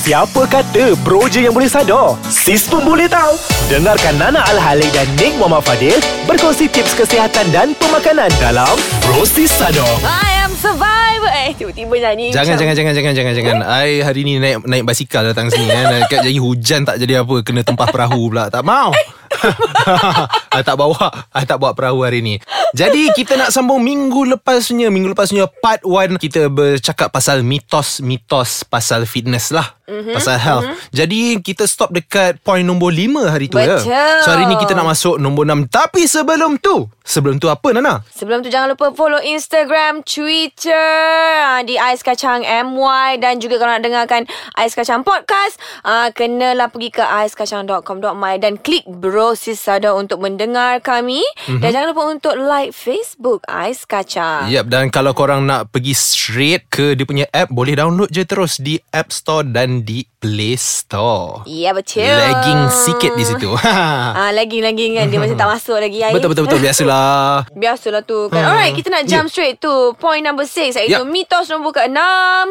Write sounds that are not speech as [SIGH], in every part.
Siapa kata bro je yang boleh sadar? Sis pun boleh tahu. Dengarkan Nana Al-Halik dan Nick Muhammad Fadil berkongsi tips kesihatan dan pemakanan dalam Bro Sis Sadar. I am survivor Eh tiba-tiba nyanyi Jangan macam- jangan jangan jangan jangan jangan. I hari ni naik naik basikal datang sini kan. Kat jadi hujan tak jadi apa kena tempah perahu pula. Tak mau. [LAUGHS] I tak bawa I tak bawa perahu hari ni Jadi kita nak sambung minggu lepasnya Minggu lepasnya part 1 Kita bercakap pasal mitos-mitos Pasal fitness lah mm-hmm, Pasal health mm-hmm. Jadi kita stop dekat Point nombor 5 hari tu ya Betul. So hari ni kita nak masuk nombor 6 Tapi sebelum tu Sebelum tu apa Nana? Sebelum tu jangan lupa follow Instagram, Twitter ah, di Ais Kacang MY dan juga kalau nak dengarkan Ais Kacang Podcast, ah, kenalah pergi ke aiskacang.com.my dan klik Bro Sisada untuk mendengar kami mm-hmm. dan jangan lupa untuk like Facebook Ais Kacang. Yep, dan kalau korang nak pergi straight ke dia punya app, boleh download je terus di App Store dan di Play Store. Ya betul. Lagging sikit di situ. [LAUGHS] [LAUGHS] Ah, lagi-lagi kan dia masih tak masuk lagi Ais. betul betul betul biasalah. [LAUGHS] Biasalah tu kan. Alright, kita nak jump Yeah. straight to point number six iaitu Yeah. mitos nombor ke-6.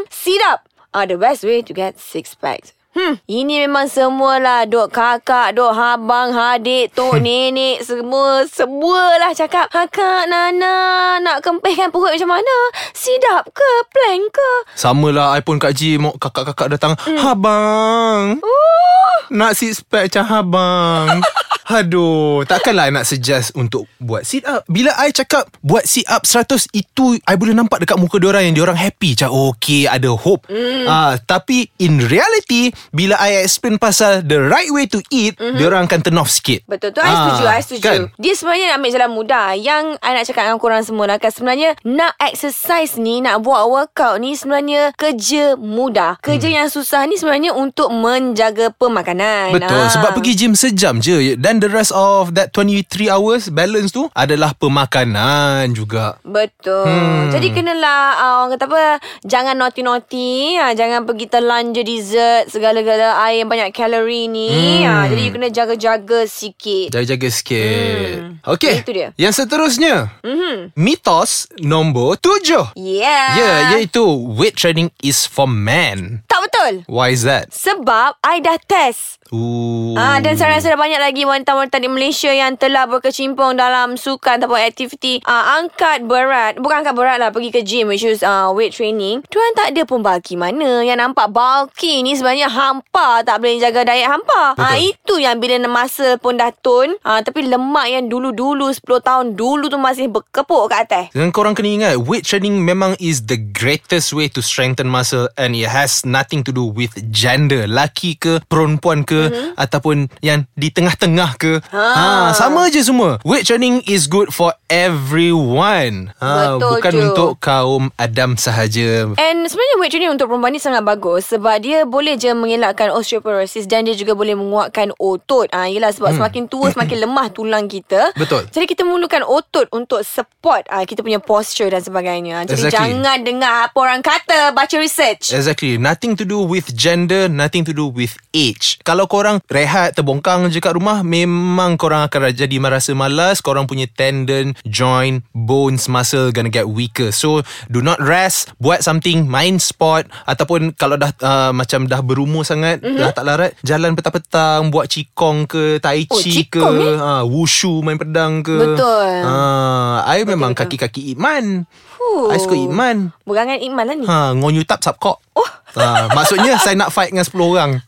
Sit up are the best way to get six packs. Hmm, ini memang semualah. Dok kakak, dok habang, adik, tok nenek semua semualah cakap, "Kakak Nana nak kempihkan perut macam mana? Sit up ke? Plank ke?" Sama lah I pun Kak Ji mau Kakak-kakak datang Hmm. Habang. Oh, Nak six pack macam habang. [LAUGHS] Aduh Takkanlah I nak suggest Untuk buat sit up. Bila I cakap Buat sit up 100 Itu I boleh nampak dekat muka diorang Yang diorang happy. Macam okay Ada hope. Mm. uh, Tapi In reality Bila I explain pasal The right way to eat mm-hmm. Diorang akan turn off sikit. Betul tu I Ah, setuju I setuju. kan? Dia sebenarnya nak ambil jalan mudah. Yang I nak cakap dengan korang semua lah kan? Sebenarnya Nak exercise ni Nak buat workout ni Sebenarnya Kerja mudah. Kerja hmm. yang susah ni Sebenarnya untuk Menjaga pemakanan. Betul Ah. Sebab pergi gym sejam je. Dan the rest of That 23 hours Balance tu Adalah pemakanan juga. Betul. Hmm. Jadi kenalah uh, Orang kata apa? Jangan naughty-naughty Jangan pergi telan je dessert Segala-gala air yang banyak kalori ni Hmm. uh, Jadi you kena jaga-jaga sikit Jaga-jaga sikit hmm. Okay Itu dia. Yang seterusnya mm-hmm. Mitos Nombor tujuh Yeah yeah, Iaitu Weight training is for men Tak betul Why is that? Sebab I dah test Ooh. Ah dan saya rasa ada banyak lagi wanita-wanita di Malaysia yang telah berkecimpung dalam sukan ataupun aktiviti ah, angkat berat. Bukan angkat berat lah pergi ke gym which is uh, weight training. Tuan tak ada pun bulky mana. Yang nampak bulky ni sebenarnya hampa tak boleh jaga diet hampa. Ah itu yang bila masa pun dah tone ah, tapi lemak yang dulu-dulu 10 tahun dulu tu masih berkepuk kat atas. Dan korang kena ingat Weight training memang is the greatest way to strengthen muscle And it has nothing to do with gender Laki ke Perempuan ke mm-hmm. Ataupun yang di tengah-tengah ke ha. Sama je semua Weight training is good for everyone ha, Betul Bukan je. untuk kaum Adam sahaja And sebenarnya weight training untuk perempuan ni sangat bagus sebab dia boleh je mengelakkan osteoporosis dan dia juga boleh menguatkan otot. Ah yalah sebab hmm. semakin tua semakin lemah tulang kita. Betul. Jadi kita memerlukan otot untuk support ah kita punya posture dan sebagainya. Jadi Exactly. jangan dengar apa orang kata, baca research. Exactly Nothing to do with gender Nothing to do with age Kalau korang rehat Terbongkang je kat rumah Memang korang akan jadi merasa malas Korang punya tendon Joint Bones Muscle Gonna get weaker So Do not rest Buat something Main sport Ataupun Kalau dah uh, Macam dah berumur sangat mm-hmm. Dah tak larat Jalan petang-petang Buat qigong ke Tai Oh, chi ke qigong, eh? uh, Wushu main pedang ke Betul. uh, I memang kaki-kaki Iman Fuh. I suka Iman Berangan Iman lah ni. Ha, ngonyu tap sap kok. Oh. Ha, maksudnya saya nak fight dengan 10 orang. [LAUGHS]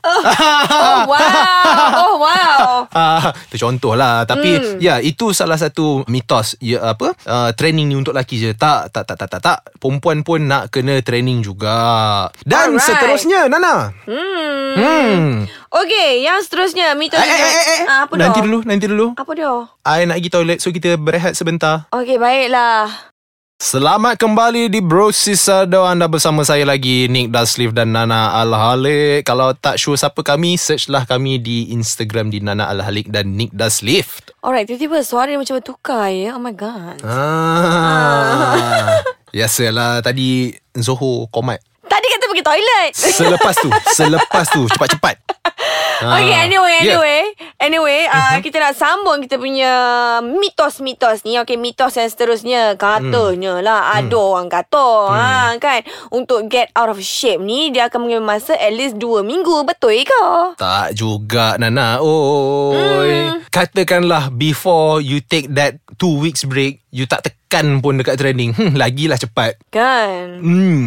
Oh wow. Oh wow. Ah, itu contoh lah Tapi hmm. ya Itu salah satu Mitos ya, Apa uh, Training ni untuk lelaki je tak tak, tak tak tak tak Perempuan pun nak kena training juga Dan Alright. seterusnya Nana Hmm. Hmm Okey, yang seterusnya mitos Eh, eh, eh, eh. Ah, apa Nanti dah? dulu Nanti dulu Apa dia? I nak pergi toilet So kita berehat sebentar Okey, baiklah. Selamat kembali di Bro Sisado Anda bersama saya lagi Nick Dasliff dan Nana Al-Halik Kalau tak sure siapa kami Searchlah kami di Instagram Di Nana Al-Halik dan Nick Dasliff Alright, tiba-tiba suara macam bertukar ya. Oh my god. Ah. Biasalah tadi Zoho komat. Pergi toilet. Selepas tu, selepas tu cepat-cepat. [LAUGHS] Ah. Okay, anyway, Yeah. anyway. Anyway, uh, kita nak sambung kita punya mitos-mitos ni. Okay, mitos yang seterusnya. Katanya Hmm. lah, ada orang kata. Ha, kan? Untuk get out of shape ni, dia akan mengambil masa at least 2 minggu. Betul ke? Tak juga Nana Oi Hmm. Katakanlah Before you take that Two weeks break You tak tekan pun Dekat training hmm, Lagilah cepat Kan? Hmm.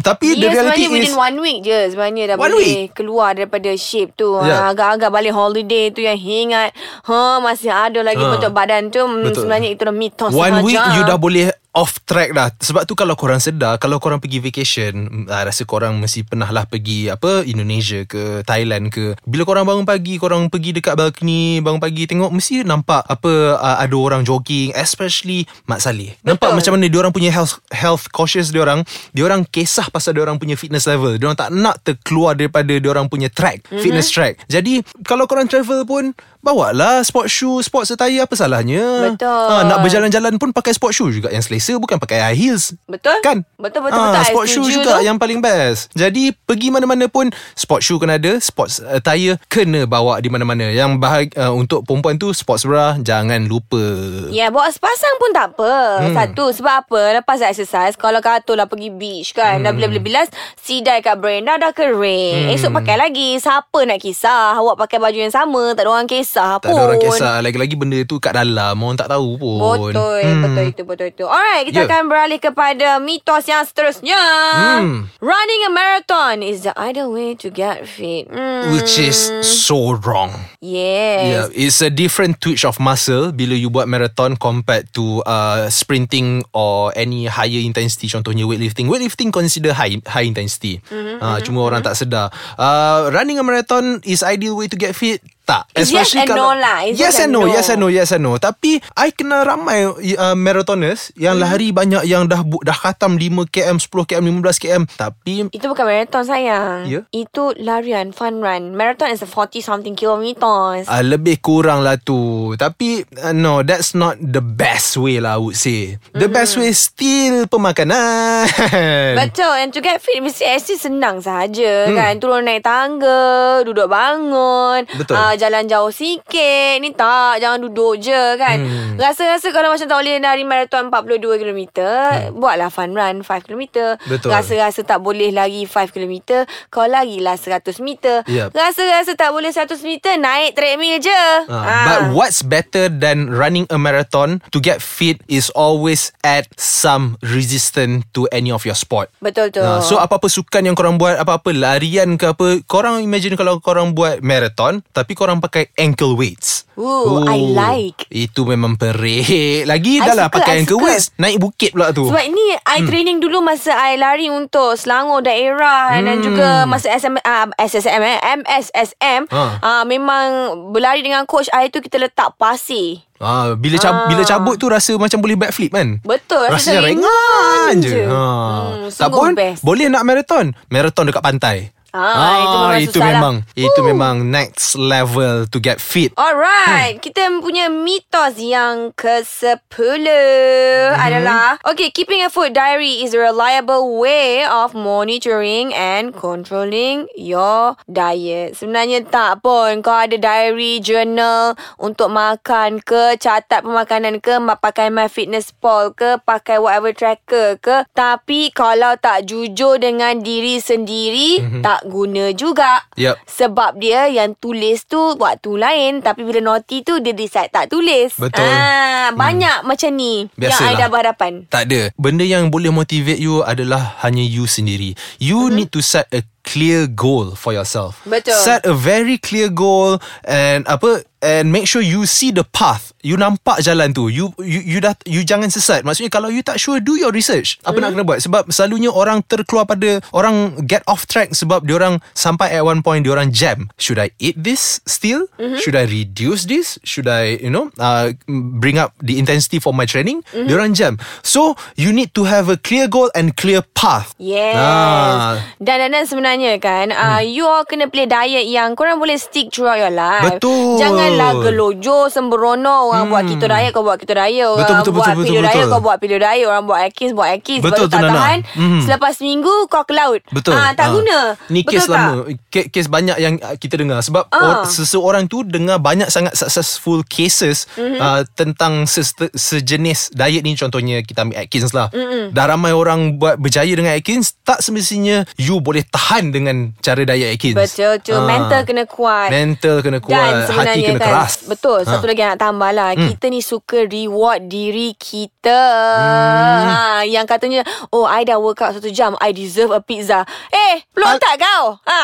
Tapi the Dia reality sebenarnya within is one week je sebenarnya dah One boleh keluar daripada shape tu. Ya. Ha, agak-agak balik holiday tu yang ingat ha masih ada lagi Ha. bentuk badan tu. Hmm, Betul. Sebenarnya itu dah mitos One sahaja. week you dah boleh off track dah. Sebab tu kalau korang sedar Kalau korang pergi vacation uh, Rasa korang mesti pernah lah pergi Apa Indonesia ke Thailand ke. Bila korang bangun pagi Korang pergi dekat balcony Bangun pagi tengok Mesti nampak Apa uh, Ada orang jogging Especially Mak Saleh. Nampak Betul. macam mana Diorang punya health Health cautious diorang Diorang kisah pasal Diorang punya fitness level. Diorang tak nak terkeluar Daripada diorang punya track Mhm. Fitness track. Jadi Kalau korang travel pun Bawa lah sport shoe Sport attire Apa salahnya? Betul. Ah, Nak berjalan-jalan pun pakai sport shoe juga yang selesa bukan pakai high heels. Betul? Kan? Betul, betul, Ah, betul. Sport shoe juga tu. yang paling best. Jadi pergi mana-mana pun sport shoe kena ada, sports attire kena bawa di mana-mana. Yang bahag, uh, untuk perempuan tu sports bra jangan lupa. Ya, bawa sepasang pun tak apa. Hmm. Satu, sebab apa? Lepas exercise, kalau katalah pergi beach kan, hmm. dah bila-bila bilas, sidai kat brand dah, kering. Hmm. Esok pakai lagi. Siapa nak kisah? Awak pakai baju yang sama, tak ada orang kisah Tak pun. ada orang kisah Lagi-lagi benda tu kat dalam Orang tak tahu pun Betul, hmm. betul itu, betul itu. Alright, kita Ya. akan beralih kepada mitos yang seterusnya. Hmm. Running a marathon is the ideal way to get fit. Hmm. Which is so wrong Yes. Yeah, it's a different twitch of muscle bila you buat marathon compared to uh, sprinting or any higher intensity contohnya weightlifting. Weightlifting consider high high intensity. Mm-hmm, uh, cuma orang tak sedar. Uh, running a marathon is ideal way to get fit. Tak. It's yes and no lah. It's yes yes and no, no. yes and no, yes and no. Tapi I kenal ramai uh, marathoners yang Hmm. lari banyak yang dah dah khatam 5 km, 10 km, 15 km tapi Itu bukan marathon sayang. Ya? Itu larian, fun run. Marathon is a 40 something kilometers. Uh, lebih kurang lah tu Tapi uh, No that's not the best way lah I would say The mm-hmm. best way Still pemakanan [LAUGHS] Betul And to get fit Mesti actually senang sahaja hmm. kan Turun naik tangga Duduk bangun Betul. ah, Jalan jauh sikit Ni tak Jangan duduk je kan Hmm. Rasa-rasa kalau macam tak boleh Lari marathon 42km hmm. Buatlah fun run 5km Betul. Rasa-rasa tak boleh lari 5km Kau larilah 100 meter Yep. Rasa-rasa tak boleh 100 meter Naik treadmill je Uh, Ah. But what's better than running a marathon to get fit is always add some resistance to any of your sport. Betul tu Uh, so apa-apa sukan yang korang buat Apa-apa larian ke apa Korang imagine kalau korang buat marathon Tapi korang pakai ankle weights Ooh, I like. Itu memang perik Lagi I dah lah pakai I ankle suka. weights Naik bukit pula tu Sebab ni I training dulu masa I lari untuk Selangor daerah hmm. dan juga masa SM, uh, SSM eh, MSSM Ha. uh, memang berlari dengan coach I tu kita letak pasir. Ah, bila cab- Ah. bila cabut tu rasa macam boleh backflip kan? Betul, rasa Rasanya ringan ringan je. je. Ha. Hmm, tak pun best. boleh nak marathon. Marathon dekat pantai. Ah, itu memang itu lah. memang itu memang next level to get fit. Alright, hmm. kita punya mitos yang ke-10 Mhm. adalah Okay, keeping a food diary is a reliable way of monitoring and controlling your diet. Sebenarnya tak pun kau ada diary, journal untuk makan ke, catat pemakanan ke, pakai MyFitnessPal ke, pakai whatever tracker ke. Tapi kalau tak jujur dengan diri sendiri, mm-hmm. tak guna juga. Yup. Sebab dia yang tulis tu waktu lain tapi bila naughty tu dia decide tak tulis. Betul. Ah, banyak hmm. macam ni yang Biasalah. I dah berhadapan. Tak ada. Benda yang boleh motivate you adalah hanya you sendiri. You mm-hmm. need to set a clear goal for yourself. Betul. Set a very clear goal and apa and make sure you see the path. You nampak jalan tu. You you you dah you jangan sesat. Maksudnya kalau you tak sure do your research. Apa mm. nak kena buat? Sebab selalunya orang terkeluar pada orang get off track sebab diorang sampai at one point diorang jam. Should I eat this still? Mm-hmm. Should I reduce this? Should I you know uh, bring up the intensity for my training? Mm-hmm. Diorang jam. So you need to have a clear goal and clear path. Yes. Ah. Dan dan dan sebenarnya sebenarnya kan uh, You all kena play diet Yang korang boleh stick Throughout your life Betul. Janganlah gelojo Sembrono Orang buat keto diet Kau buat keto diet Orang Betul, betul, buat betul, paleo betul, diet betul. Kau buat paleo diet Orang buat Atkins Buat Atkins Betul tu, tak Nana. tahan Mhm. Selepas seminggu Kau ke laut Betul ah, Tak Ah. guna Ni Betul kes tak? lama Kes, kes banyak yang uh, kita dengar Sebab Ah. or, seseorang tu Dengar banyak sangat Successful cases Mhm. mm-hmm. uh, Tentang ses, sejenis diet ni Contohnya kita ambil Atkins lah mm-hmm. Dah ramai orang buat Berjaya dengan Atkins Tak semestinya You boleh tahan Dengan cara diet Atkins Betul tu Ah. Mental kena kuat. Mental kena kuat. Dan Hati kena kan, keras. Betul Satu Ha. lagi nak tambah lah. Hmm. Kita ni suka reward diri kita. Hmm. ha, Yang katanya Oh I dah work out satu jam I deserve a pizza. Eh Peluk Al- tak kau? Ha.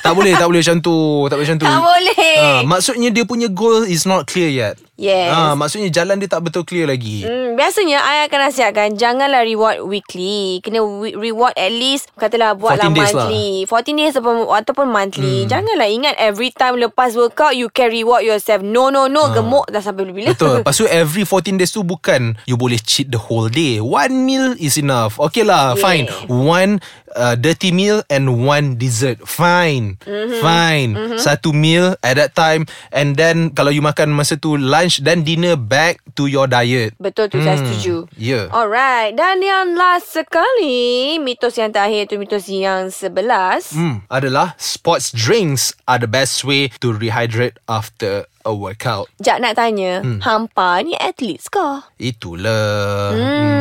Tak boleh Tak boleh macam tu. Tak boleh macam tu. Tak boleh. Ah, Maksudnya dia punya goal Is not clear yet Yes. Ah, Maksudnya jalan dia tak betul clear lagi. Hmm, biasanya I akan nasihatkan Janganlah reward weekly. Kena we- reward at least Katalah buatlah 14 days lah. monthly. 14 days ataupun, ataupun monthly. Hmm. Janganlah ingat every time lepas workout You can reward yourself. No no no. Gemuk dah sampai bila-bila. Betul. [LAUGHS] Lepas tu every 14 days tu Bukan You boleh cheat the whole day. One meal is enough. Okay lah Yeah. Fine. One uh, dirty meal And one dessert Fine mm-hmm. Fine mm-hmm. Satu meal At that time And then Kalau you makan masa tu Lunch Then dinner Back to your diet Betul tu saya setuju Ya. Alright Dan yang last sekali Mitos yang terakhir tu Mitos yang sebelas Hmm, adalah sports drinks are the best way to rehydrate after a workout. Jap nak tanya Hmm. Hampa ni athletes ke? Itulah. Hmm.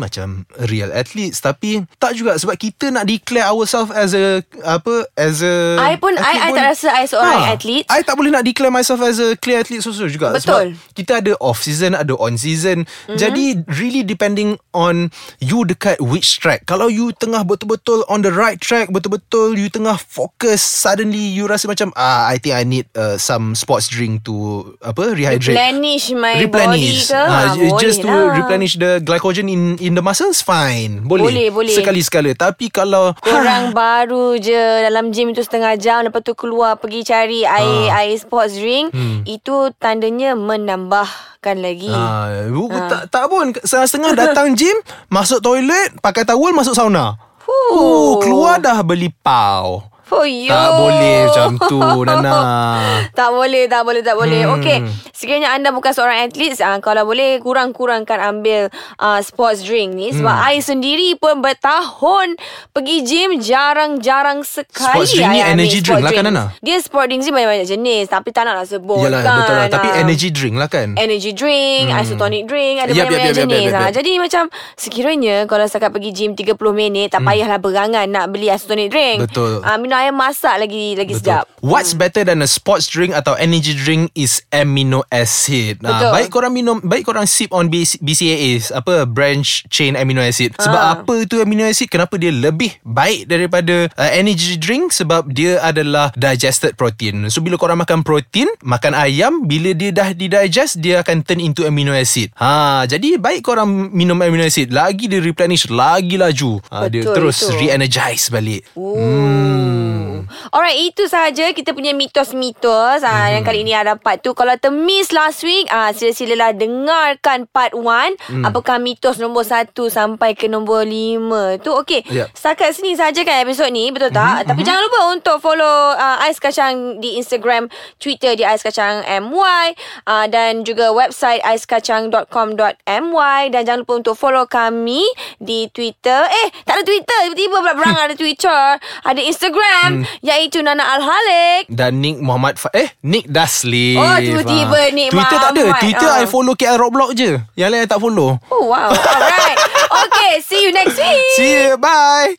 Macam real athletes tapi tak juga sebab kita nak declare ourselves as a apa as a I pun- I- athlete I tak rasa I seorang athlete. I tak boleh nak declare myself as a clear athlete also juga Betul. sebab kita ada off season ada on season mm-hmm. jadi really depending on you dekat which track kalau you tengah betul-betul on the right track betul-betul you tengah fokus suddenly you rasa macam ah I think I need uh, some sports drink to apa rehydrate Replenish my replenish body ke? Ah, j- just to lah. replenish the glycogen in in the muscles fine boleh Boleh, boleh. sekali sekala tapi kalau Korang baru je dalam gym tu setengah jam lepas tu keluar pergi cari air air sports drink Hmm. itu tandanya menambahkan lagi. Ah, bu- tak tak pun setengah-setengah datang gym, masuk toilet, pakai towel, masuk sauna. Oh, keluar dah beli pau. You. Tak boleh macam tu, [LAUGHS] Nana. Tak boleh, tak boleh, tak boleh. Hmm. Okey, sekiranya anda bukan seorang atlet, uh, kalau boleh kurang-kurangkan ambil uh, sports drink ni. Sebab Hmm. I sendiri pun bertahun pergi gym jarang-jarang sekali. Sports drink ni I energy drink lah kan, Nana? Dia sport drink ni banyak-banyak jenis. Tapi tak nak nak sebut Yalah, kan. betul lah. Tapi Ah. energy drink lah kan. Energy drink hmm. Isotonic drink Ada yap, banyak-banyak yap, yap, jenis yap, yap, ha. yap. Jadi macam Sekiranya Kalau setakat pergi gym 30 minit Tak payahlah berangan Nak beli isotonic drink Hmm. Betul. ha, Minum air masak lagi Lagi sedap What's better than a sports drink atau energy drink is amino acid. Nah, Betul. baik korang minum, baik korang sip on BC, BCAAs, apa branch chain amino acid. Sebab Ah. apa tu amino acid? Kenapa dia lebih baik daripada uh, energy drink? Sebab dia adalah digested protein. So bila korang makan protein, makan ayam, bila dia dah didigest, dia akan turn into amino acid. Ha, jadi baik korang minum amino acid, lagi dia replenish lagi laju. Ha, dia Betul terus itu. re-energize balik. Hmm. Alright, itu sahaja kita punya mitos-mitos ah Hmm. yang kali ini ada part tu. Kalau termiss last week, ah sila-silalah dengarkan part 1. Hmm. Apakah mitos nombor 1 sampai ke nombor 5 tu. Okey. Yep. Setakat sini saja kan episod ni, betul tak? Tapi jangan lupa untuk follow uh, Ais Kacang di Instagram, Twitter di Ais Kacang MY uh, dan juga website aiskacang.com.my dan jangan lupa untuk follow kami di Twitter. Eh, tak ada Twitter. Tiba-tiba pula berangan ada Twitter. Ada Instagram iaitu Nana Al-Halik. Dan Nick Muhammad Fa- Eh Nick Dasli Oh, tiba-tiba Nick Twitter tak ada Muhammad. Twitter Ah. I follow KL Rockblock je Yang lain I tak follow Oh, wow. Alright. [LAUGHS] Okay, see you next week. See you Bye